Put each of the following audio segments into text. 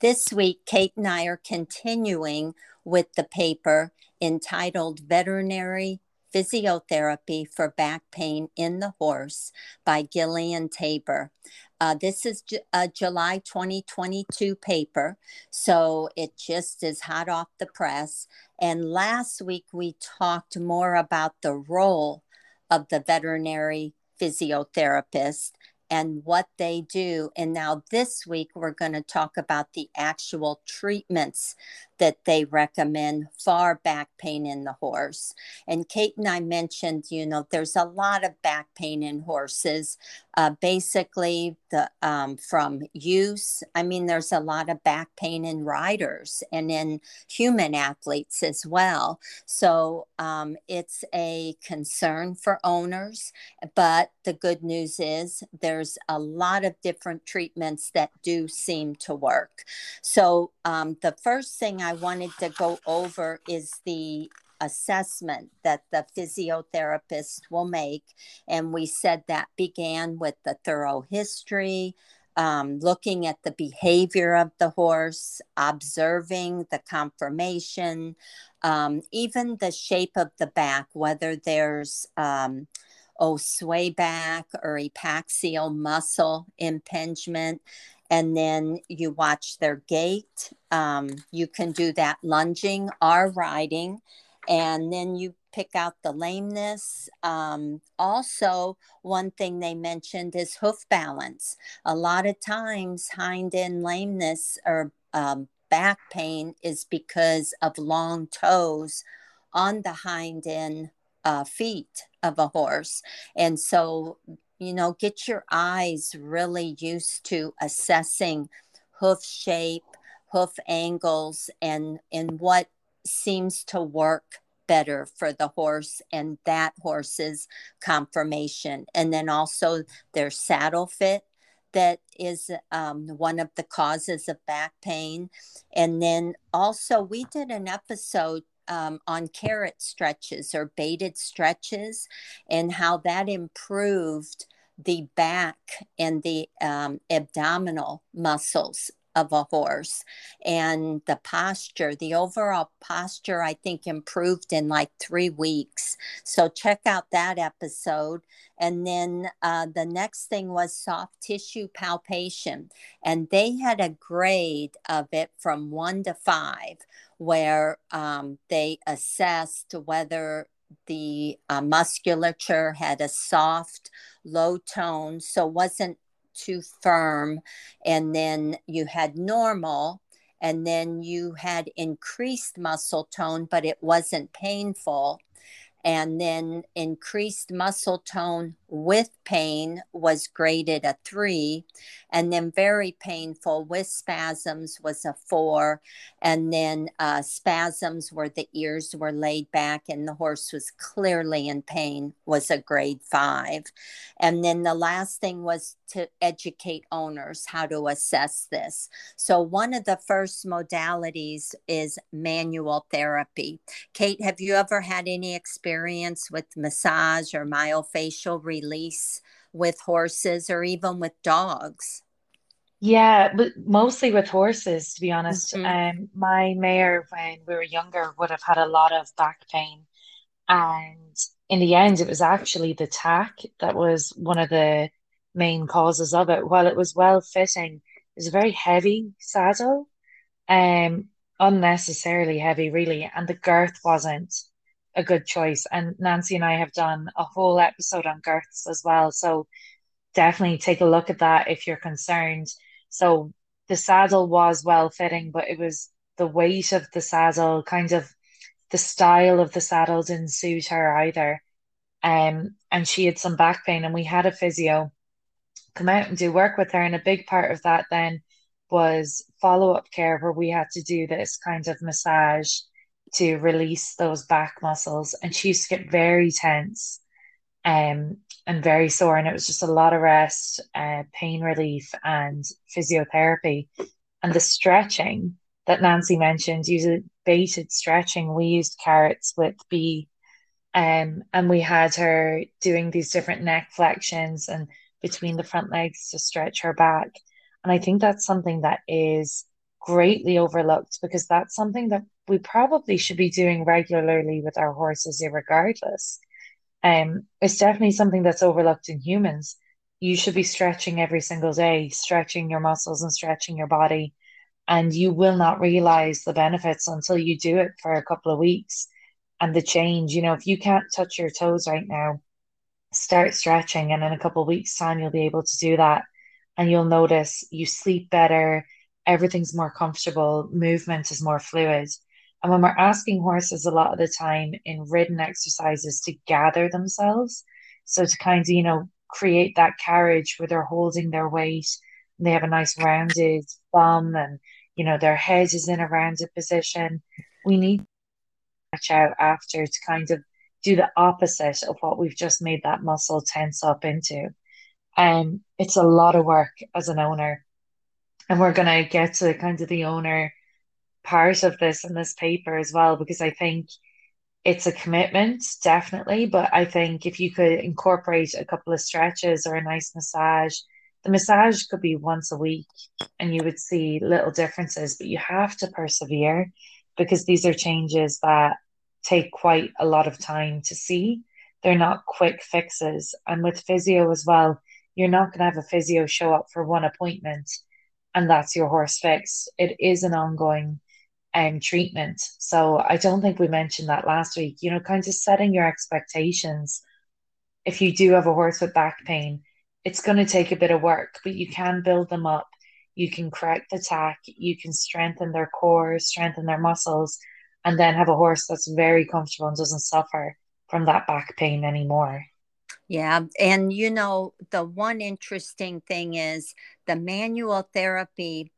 This week, Kate and I are continuing with the paper entitled Veterinary Physiotherapy for Back Pain in the Horse by Gillian Tabor. Uh, this is a July 2022 paper, so it just is hot off the press. And last week we talked more about the role of the veterinary physiotherapist and what they do. And now this week, we're going to talk about the actual treatments that they recommend for back pain in the horse. And Kate and I mentioned, you know, there's a lot of back pain in horses. Uh, basically, the um, from use. I mean, there's a lot of back pain in riders and in human athletes as well. So um, it's a concern for owners. But the good news is there's a lot of different treatments that do seem to work. So um, the first thing I wanted to go over is the assessment that the physiotherapist will make. And we said that began with the thorough history, um, looking at the behavior of the horse, observing the conformation, um, even the shape of the back, whether there's um, oh, sway back or epaxial muscle impingement and then you watch their gait. Um, you can do that lunging or riding, and then you pick out the lameness. Um, also, one thing they mentioned is hoof balance. A lot of times, hind end lameness or um, back pain is because of long toes on the hind end uh, feet of a horse. And so you know, get your eyes really used to assessing hoof shape, hoof angles, and, and what seems to work better for the horse and that horse's conformation. And then also their saddle fit that is um, one of the causes of back pain. And then also, we did an episode um, on carrot stretches or baited stretches and how that improved the back and the um, abdominal muscles of a horse and the posture. The overall posture i think improved in like three weeks. So check out that episode. And then uh, the next thing was soft tissue palpation. And they had a grade of it from one to five where um, they assessed whether the uh, musculature had a soft low tone so wasn't too firm and then you had normal and then you had increased muscle tone but it wasn't painful and then increased muscle tone with pain was graded a three, and then very painful with spasms was a four, and then uh, spasms where the ears were laid back and the horse was clearly in pain was a grade five. And then the last thing was to educate owners how to assess this. So, one of the first modalities is manual therapy. Kate, have you ever had any experience with massage or myofascial release with horses or even with dogs? Yeah, but mostly with horses, to be honest. Mm-hmm. Um, my mare, when we were younger, would have had a lot of back pain. And in the end, it was actually the tack that was one of the main causes of it. While it was well fitting, it was a very heavy saddle, um, unnecessarily heavy, really, and the girth wasn't a good choice. And Nancy and I have done a whole episode on girths as well. So definitely take a look at that if you're concerned. So the saddle was well fitting, but it was the weight of the saddle, kind of the style of the saddle didn't suit her either. Um, and she had some back pain, and we had a physio come out and do work with her. And a big part of that then was follow-up care where we had to do this kind of massage to release those back muscles and she used to get very tense um, and very sore and it was just a lot of rest uh, pain relief and physiotherapy. And the stretching that Nancy mentioned using baited stretching. We used carrots with B um, and we had her doing these different neck flexions and between the front legs to stretch her back. And I think that's something that is greatly overlooked because that's something that we probably should be doing regularly with our horses, regardless. Um, it's definitely something that's overlooked in humans. You should be stretching every single day, stretching your muscles and stretching your body. And you will not realize the benefits until you do it for a couple of weeks and the change. You know, if you can't touch your toes right now, start stretching, and in a couple of weeks' time, you'll be able to do that and you'll notice you sleep better, everything's more comfortable, movement is more fluid. And when we're asking horses a lot of the time in ridden exercises to gather themselves, so to kind of, you know, create that carriage where they're holding their weight and they have a nice rounded bum and, you know, their head is in a rounded position, we need to watch out after to kind of do the opposite of what we've just made that muscle tense up into. Um, it's a lot of work as an owner. And we're going to get to kind of the owner part of this in this paper as well, because I think it's a commitment, definitely. But I think if you could incorporate a couple of stretches or a nice massage, the massage could be once a week and you would see little differences, but you have to persevere because these are changes that take quite a lot of time to see. They're not quick fixes. And with physio as well, you're not going to have a physio show up for one appointment and that's your horse fixed. It is an ongoing um, treatment. So I don't think we mentioned that last week. You know, kind of setting your expectations. If you do have a horse with back pain, it's going to take a bit of work, but you can build them up. You can correct the tack, you can strengthen their core, strengthen their muscles, and then have a horse that's very comfortable and doesn't suffer from that back pain anymore. Yeah. And, you know, the one interesting thing is the manual therapy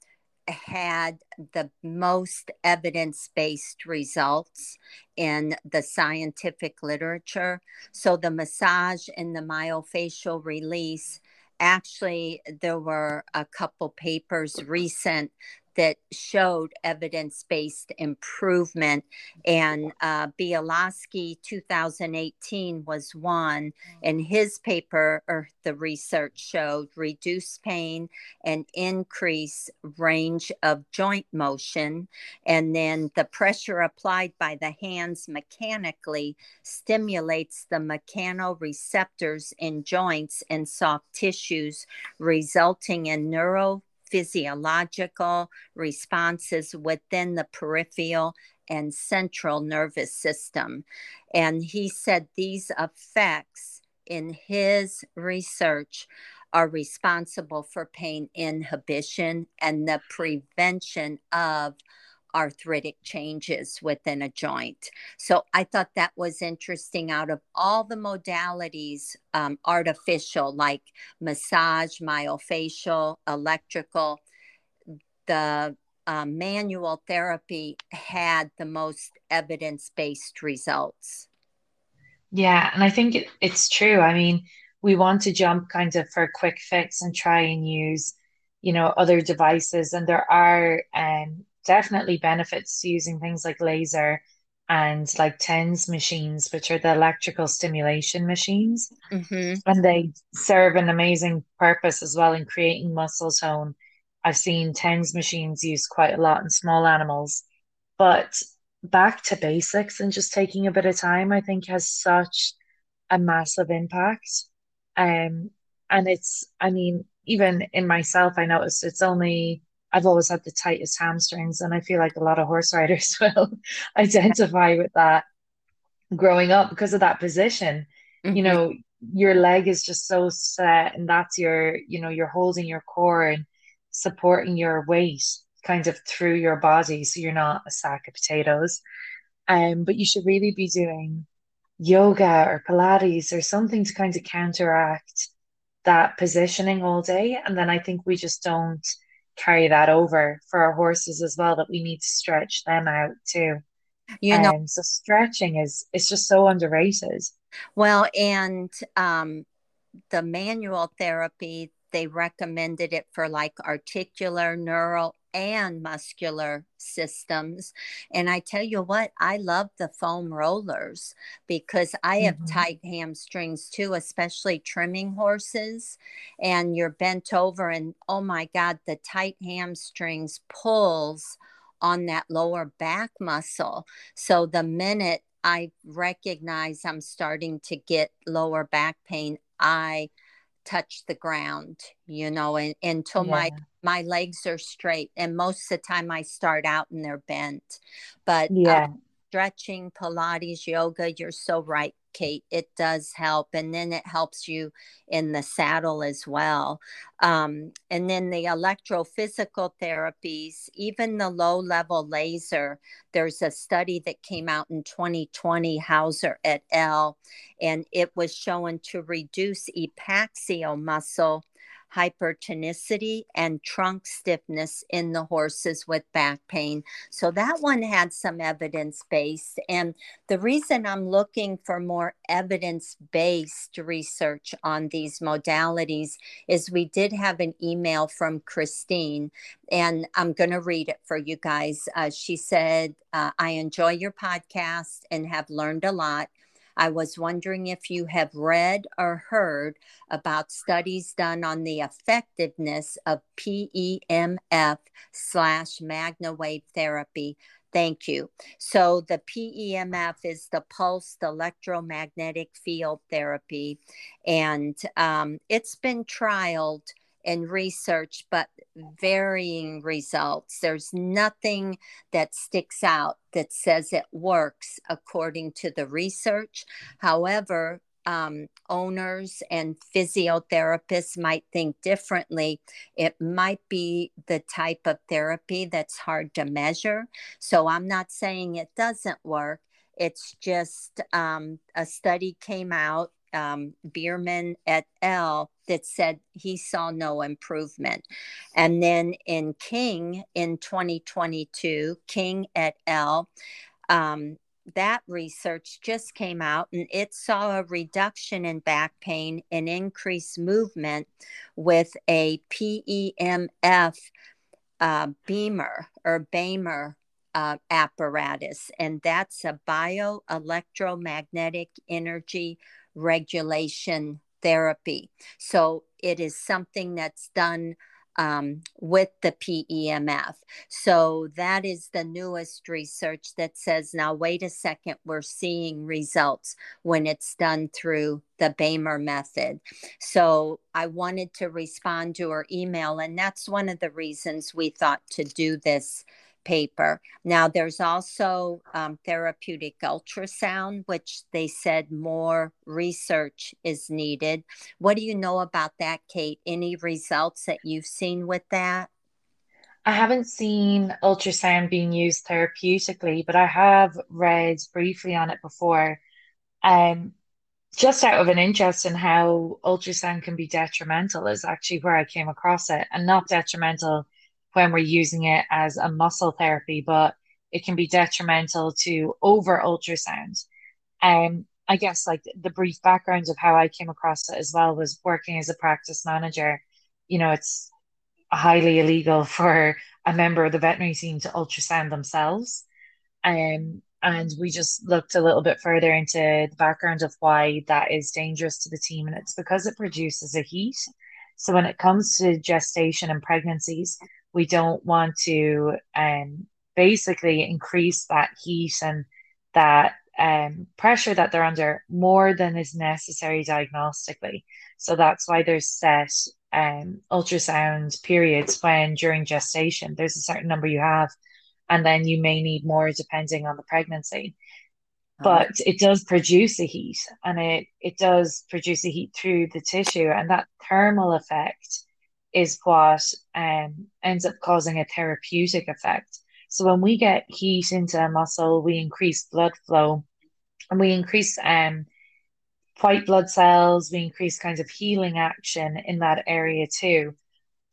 had the most evidence based results in the scientific literature. So the massage and the myofascial release actually there were a couple papers recent that showed evidence based improvement. And uh, Bialowski 2018 was one. And his paper, or the research showed reduced pain and increase range of joint motion. And then the pressure applied by the hands mechanically stimulates the mechanoreceptors in joints and soft tissues, resulting in neuro physiological responses within the peripheral and central nervous system. And he said these effects in his research are responsible for pain inhibition and the prevention of arthritic changes within a joint. So I thought that was interesting. Out of all the modalities, um, artificial like massage, myofascial, electrical, the um, manual therapy had the most evidence based results. Yeah, and I think it, it's true. I mean, we want to jump kind of for a quick fix and try and use, you know, other devices, and there are um, definitely benefits to using things like laser and like TENS machines, which are the electrical stimulation machines. Mm-hmm. And they serve an amazing purpose as well in creating muscle tone. I've seen TENS machines used quite a lot in small animals. But back to basics and just taking a bit of time, I think has such a massive impact. Um, and it's, I mean, even in myself, I noticed it's only I've always had the tightest hamstrings, and I feel like a lot of horse riders will identify with that growing up because of that position. Mm-hmm. You know, your leg is just so set, and that's your, you know, you're holding your core and supporting your weight kind of through your body, so you're not a sack of potatoes. Um, but you should really be doing yoga or Pilates or something to kind of counteract that positioning all day. And then I think we just don't carry that over for our horses as well, that we need to stretch them out too. You know, um, so stretching is it's just so underrated. Well, and um, the manual therapy, they recommended it for like articular, neural, and muscular systems. And I tell you what, I love the foam rollers because I have mm-hmm. tight hamstrings too, especially trimming horses. And you're bent over, and oh my God, the tight hamstrings pulls on that lower back muscle. So the minute I recognize I'm starting to get lower back pain, I touch the ground, you know, and, until yeah. my my legs are straight. And most of the time I start out and they're bent. But yeah. Um, stretching, Pilates, yoga, you're so right. Kate, it does help. And then it helps you in the saddle as well. Um, and then the electrophysical therapies, even the low level laser, there's a study that came out in 2020, Haussler et al., and it was shown to reduce epaxial muscle hypertonicity and trunk stiffness in the horses with back pain. So that one had some evidence based. And the reason I'm looking for more evidence based research on these modalities is we did have an email from Christine, and I'm going to read it for you guys. Uh, she said, uh, I enjoy your podcast and have learned a lot. I was wondering if you have read or heard about studies done on the effectiveness of PEMF slash magna wave therapy. Thank you. So, the PEMF is the pulsed electromagnetic field therapy, and um, it's been trialed and research, but varying results. There's nothing that sticks out that says it works according to the research. However, um, owners and physiotherapists might think differently. It might be the type of therapy that's hard to measure. So I'm not saying it doesn't work. It's just um, a study came out um, Biermann et al. that said he saw no improvement. And then in King in 2022, King et al., um, that research just came out and it saw a reduction in back pain and increased movement with a PEMF uh, beamer or BAMER uh, apparatus, and that's a bioelectromagnetic energy regulation therapy. So it is something that's done um, with the PEMF. So that is the newest research that says now, wait a second, we're seeing results when it's done through the BAMER method. So I wanted to respond to her email, and that's one of the reasons we thought to do this paper. Now, there's also um, therapeutic ultrasound, which they said more research is needed. What do you know about that, Kate? Any results that you've seen with that? I haven't seen ultrasound being used therapeutically, but I have read briefly on it before. Um, just out of an interest in how ultrasound can be detrimental is actually where I came across it, and not detrimental when we're using it as a muscle therapy, but it can be detrimental to over ultrasound. Um, I guess like the brief background of how I came across it as well was working as a practice manager. You know, it's highly illegal for a member of the veterinary team to ultrasound themselves. Um, and we just looked a little bit further into the background of why that is dangerous to the team. And it's because it produces a heat. So when it comes to gestation and pregnancies, we don't want to um, basically increase that heat and that um, pressure that they're under more than is necessary diagnostically. So that's why there's set um, ultrasound periods when during gestation, there's a certain number you have, and then you may need more depending on the pregnancy. But it does produce a heat and it, it does produce a heat through the tissue, and that thermal effect is what um, ends up causing a therapeutic effect. So when we get heat into a muscle, we increase blood flow and we increase um, white blood cells, we increase kinds of healing action in that area too.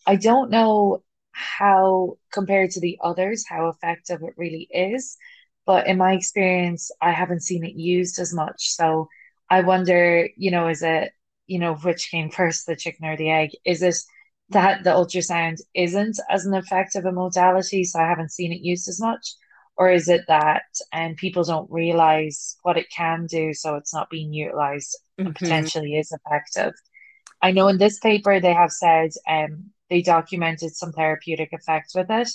I don't know how, compared to the others, how effective it really is. But in my experience, I haven't seen it used as much. So I wonder, you know, is it, you know, which came first, the chicken or the egg? Is it that the ultrasound isn't as an effective a modality, so I haven't seen it used as much? Or is it that and um, people don't realize what it can do, so it's not being utilized mm-hmm. and potentially is effective? I know in this paper they have said um, they documented some therapeutic effects with it,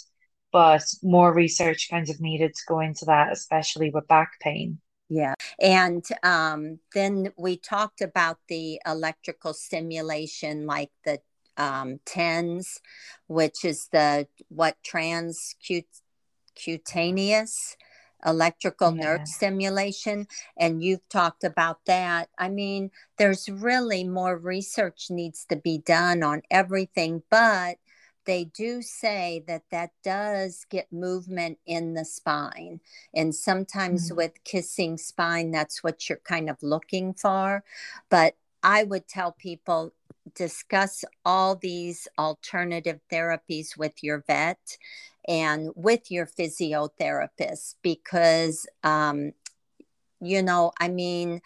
but more research kind of needed to go into that, especially with back pain. Yeah. And um, then we talked about the electrical stimulation, like the um, TENS, which is the what transcutaneous electrical yeah. nerve stimulation. And you've talked about that. I mean, there's really more research needs to be done on everything, but they do say that that does get movement in the spine. And sometimes mm-hmm. with kissing spine, that's what you're kind of looking for. But I would tell people discuss all these alternative therapies with your vet and with your physiotherapist because, um, you know, I mean,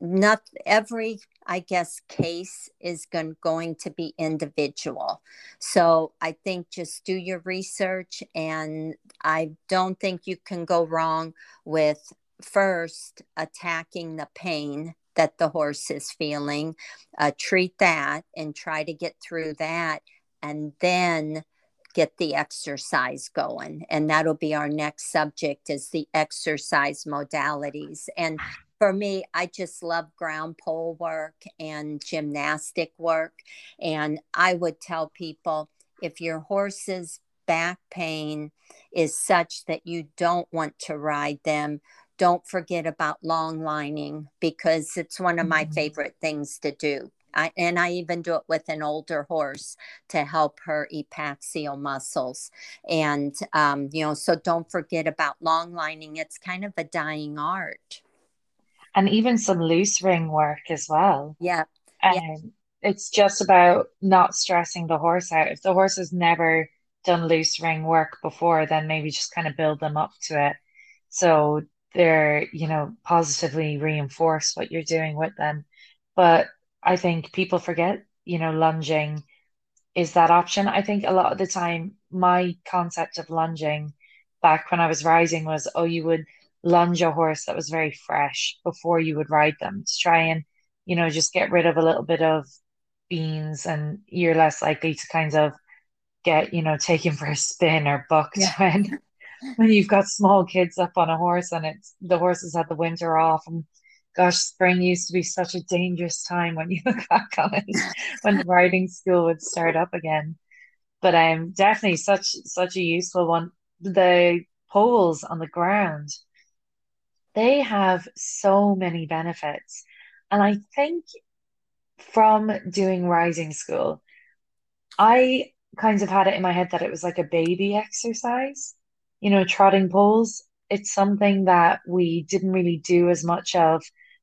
not every I guess, case is going, going to be individual. So I think just do your research. And I don't think you can go wrong with first attacking the pain that the horse is feeling, uh, treat that and try to get through that. And then get the exercise going and that'll be our next subject is the exercise modalities and for me, I just love ground pole work and gymnastic work. And I would tell people if your horse's back pain is such that you don't want to ride them, don't forget about long lining because it's one of my mm-hmm. favorite things to do. I, and I even do it with an older horse to help her epaxial muscles. And, um, you know, so don't forget about long lining. It's kind of a dying art and even some loose ring work as well. Yeah. Um, yeah. It's just about not stressing the horse out. If the horse has never done loose ring work before, then maybe just kind of build them up to it. So they're, you know, positively reinforce what you're doing with them. But I think people forget, you know, lunging is that option. I think a lot of the time, my concept of lunging back when I was rising was, oh, you would lunge a horse that was very fresh before you would ride them to try and, you know, just get rid of a little bit of beans and you're less likely to kind of get, you know, taken for a spin or bucked yeah. when when you've got small kids up on a horse and it's the horses had the winter off and gosh, spring used to be such a dangerous time when you look it when the riding school would start up again. But um definitely such such a useful one. The poles on the ground they have so many benefits. And I think from doing rising school, I kind of had it in my head that it was like a baby exercise, you know, trotting poles. It's something that we didn't really do as much of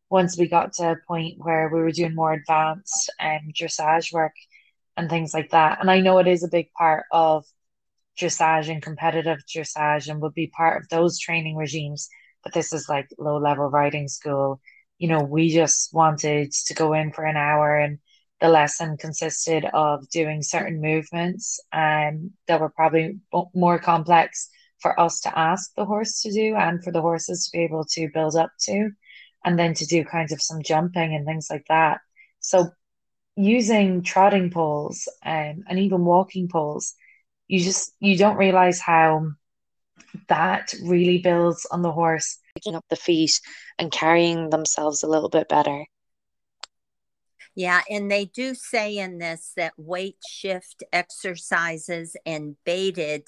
once we got to a point where we were doing more advanced um, dressage work and things like that. And I know it is a big part of dressage and competitive dressage and would be part of those training regimes but this is like low level riding school. You know, we just wanted to go in for an hour and the lesson consisted of doing certain movements um, that were probably more complex for us to ask the horse to do and for the horses to be able to build up to and then to do kinds of some jumping and things like that so using trotting poles um, and even walking poles you just you don't realize how that really builds on the horse picking up the feet and carrying themselves a little bit better. Yeah, and they do say in this that weight shift exercises and baited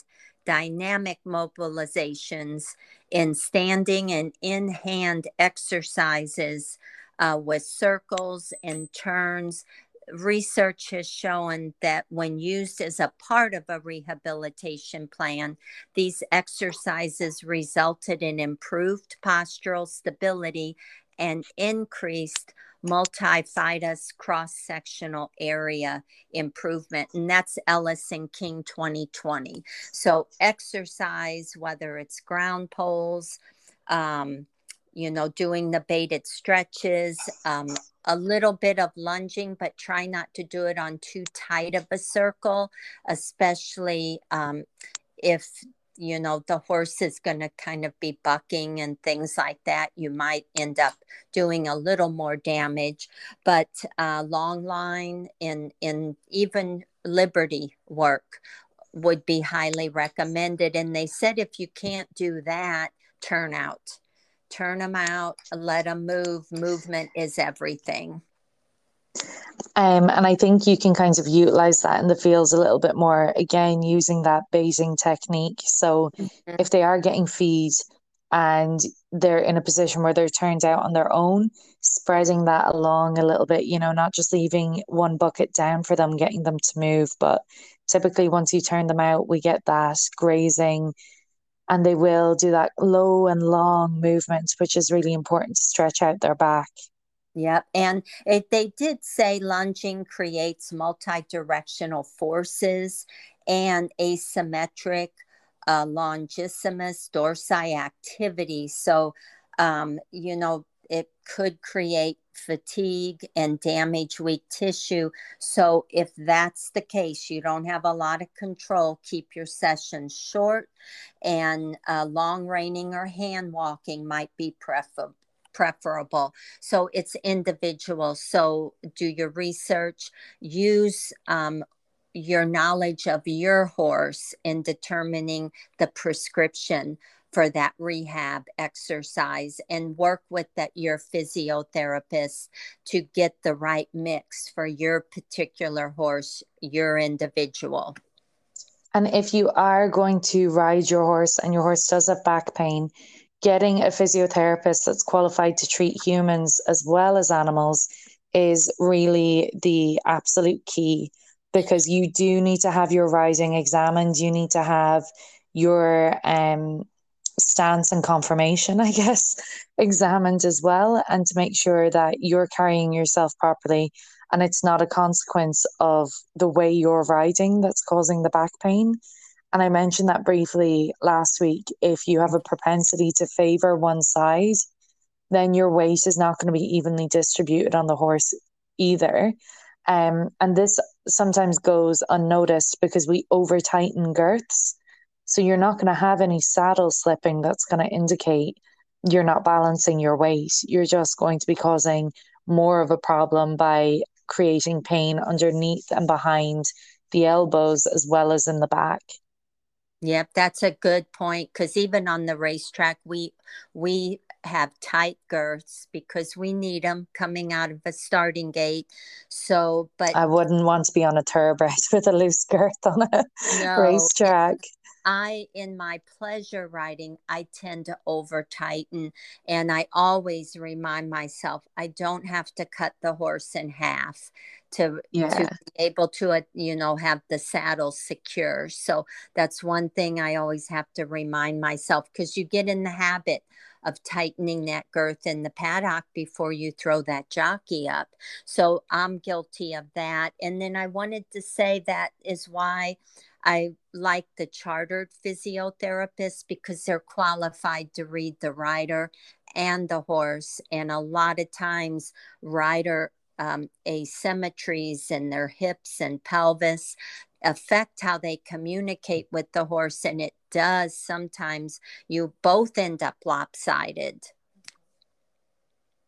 dynamic mobilizations in standing and in hand exercises uh, with circles and turns. Research has shown that when used as a part of a rehabilitation plan, these exercises resulted in improved postural stability and increased multifidus cross sectional area improvement, and that's Ellis and King 2020. So, exercise, whether it's ground poles, um, you know, doing the baited stretches, um, a little bit of lunging, but try not to do it on too tight of a circle, especially um, if you know the horse is going to kind of be bucking and things like that you might end up doing a little more damage. But uh, long line in in even liberty work would be highly recommended. And they said if you can't do that turn out. Turn them out let them move. Movement is everything um, and I think you can kind of utilize that in the fields a little bit more, again, using that baiting technique. So mm-hmm. if they are getting feed and they're in a position where they're turned out on their own, spreading that along a little bit, you know, not just leaving one bucket down for them, getting them to move, but typically once you turn them out, we get that grazing and they will do that low and long movement, which is really important to stretch out their back. Yep. And it, they did say lunging creates multi directional forces and asymmetric uh, longissimus dorsi activity. So, um, you know, it could create fatigue and damage weak tissue. So, if that's the case, you don't have a lot of control, keep your sessions short, and uh, long reining or hand walking might be preferable preferable. So it's individual. So do your research, use um, your knowledge of your horse in determining the prescription for that rehab exercise and work with that your physiotherapist to get the right mix for your particular horse your individual and if you are going to ride your horse and your horse does have back pain getting a physiotherapist that's qualified to treat humans as well as animals is really the absolute key because you do need to have your riding examined you need to have your um, stance and confirmation, i guess examined as well and to make sure that you're carrying yourself properly and it's not a consequence of the way you're riding that's causing the back pain and I mentioned that briefly last week. If you have a propensity to favor one side, then your weight is not going to be evenly distributed on the horse either. Um, and this sometimes goes unnoticed because we over tighten girths. So you're not going to have any saddle slipping that's going to indicate you're not balancing your weight. You're just going to be causing more of a problem by creating pain underneath and behind the elbows as well as in the back. Yep, that's a good point because even on the racetrack, we we have tight girths because we need them coming out of a starting gate. So, but I wouldn't want to be on a thoroughbred with a loose girth on a no, racetrack. I, in my pleasure riding, I tend to over tighten, and I always remind myself I don't have to cut the horse in half to yeah. to be able to uh, you know have the saddle secure. So that's one thing i always have to remind myself because you get in the habit of tightening that girth in the paddock before you throw that jockey up. So i'm guilty of that. And then i wanted to say that is why I like the chartered physiotherapists because they're qualified to read the rider and the horse. And a lot of times, rider um, asymmetries in their hips and pelvis affect how they communicate with the horse and it does sometimes you both end up lopsided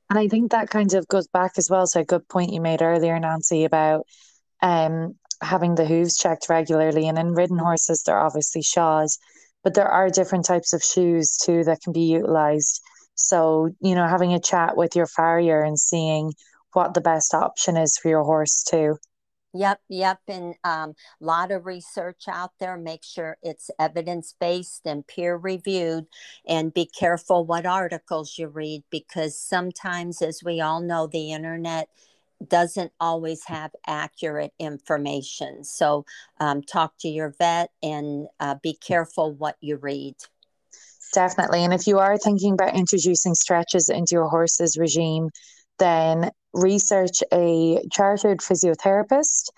and i think that kind of goes back as well to a good point you made earlier nancy about um, having the hooves checked regularly and in ridden horses they're obviously shod but there are different types of shoes too that can be utilized so you know having a chat with your farrier and seeing what the best option is for your horse too. Yep, yep. And a um, lot of research out there. Make sure it's evidence based and peer reviewed. And be careful what articles you read because sometimes, as we all know, the internet doesn't always have accurate information. So um, talk to your vet and uh, be careful what you read. Definitely. And if you are thinking about introducing stretches into your horse's regime, then research a chartered physiotherapist.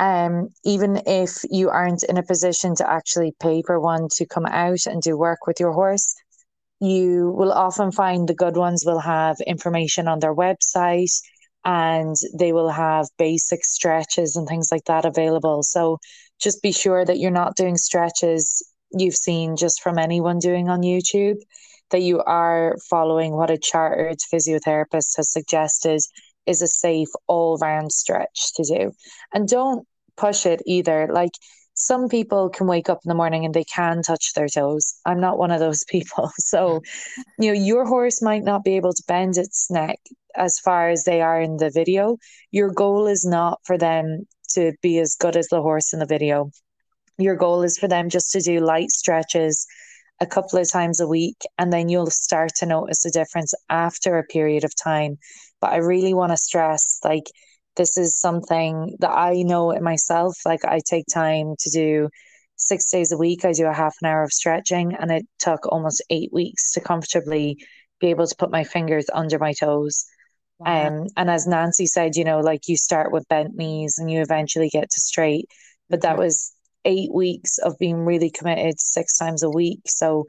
Um, even if you aren't in a position to actually pay for one to come out and do work with your horse, you will often find the good ones will have information on their website and they will have basic stretches and things like that available. So just be sure that you're not doing stretches you've seen just from anyone doing on YouTube, that you are following what a chartered physiotherapist has suggested is a safe all round stretch to do. And don't push it either. Like some people can wake up in the morning and they can touch their toes. I'm not one of those people. So, you know, your horse might not be able to bend its neck as far as they are in the video. Your goal is not for them to be as good as the horse in the video. Your goal is for them just to do light stretches a couple of times a week, and then you'll start to notice a difference after a period of time. But I really want to stress like, this is something that I know it myself. Like, I take time to do six days a week. I do a half an hour of stretching, and it took almost eight weeks to comfortably be able to put my fingers under my toes. Wow. Um, and as Nancy said, you know, like you start with bent knees and you eventually get to straight. But that was eight weeks of being really committed six times a week. So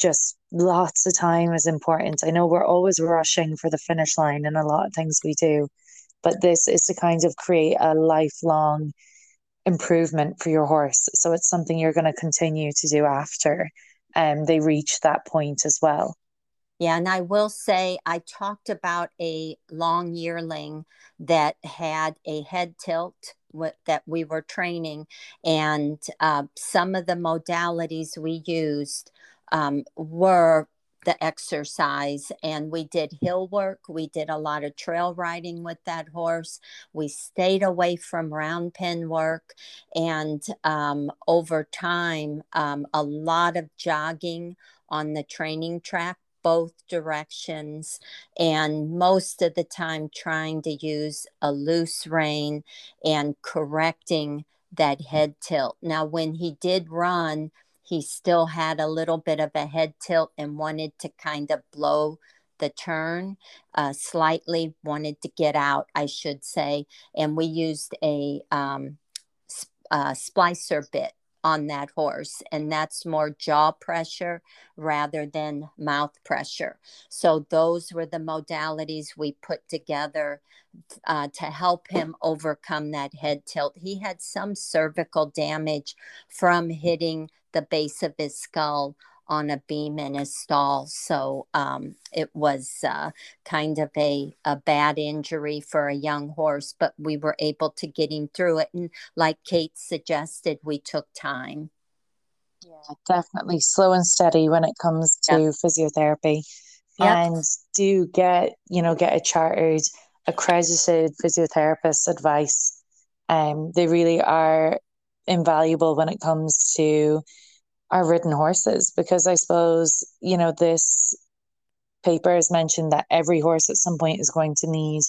just lots of time is important. I know we're always rushing for the finish line in a lot of things we do, but this is to kind of create a lifelong improvement for your horse. So it's something you're going to continue to do after um, they reach that point as well. Yeah, and I will say I talked about a long yearling that had a head tilt that we were training, and uh, some of the modalities we used um, were the exercise and we did hill work we did a lot of trail riding with that horse we stayed away from round pen work and um, over time um, a lot of jogging on the training track both directions and most of the time trying to use a loose rein and correcting that head tilt. Now, when he did run, he still had a little bit of a head tilt and wanted to kind of blow the turn uh, slightly, wanted to get out, I should say. And we used a um, uh, splicer bit on that horse, and that's more jaw pressure rather than mouth pressure. So, those were the modalities we put together uh, to help him overcome that head tilt. He had some cervical damage from hitting the base of his skull on a beam in his stall. So um, it was uh, kind of a, a bad injury for a young horse, but we were able to get him through it. And like Kate suggested, we took time. Yeah, definitely slow and steady when it comes to physiotherapy. Yep. And do get, you know, get a chartered, accredited physiotherapist advice. Um, they really are invaluable when it comes to our ridden horses because I suppose, you know, this paper has mentioned that every horse at some point is going to need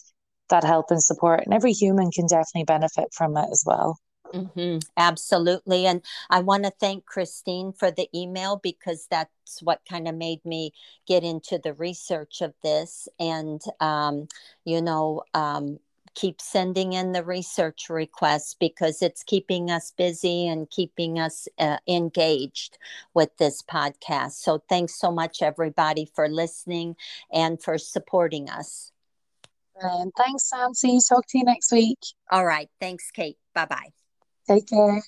that help and support, and every human can definitely benefit from it as well. Mm-hmm, absolutely. And I want to thank Christine for the email because that's what kind of made me get into the research of this. And, um, you know, um, keep sending in the research requests because it's keeping us busy and keeping us uh, engaged with this podcast. So thanks so much, everybody, for listening and for supporting us. And thanks, sam Nancy. Talk to you next week. All right. Thanks, Kate. Bye bye. Take care.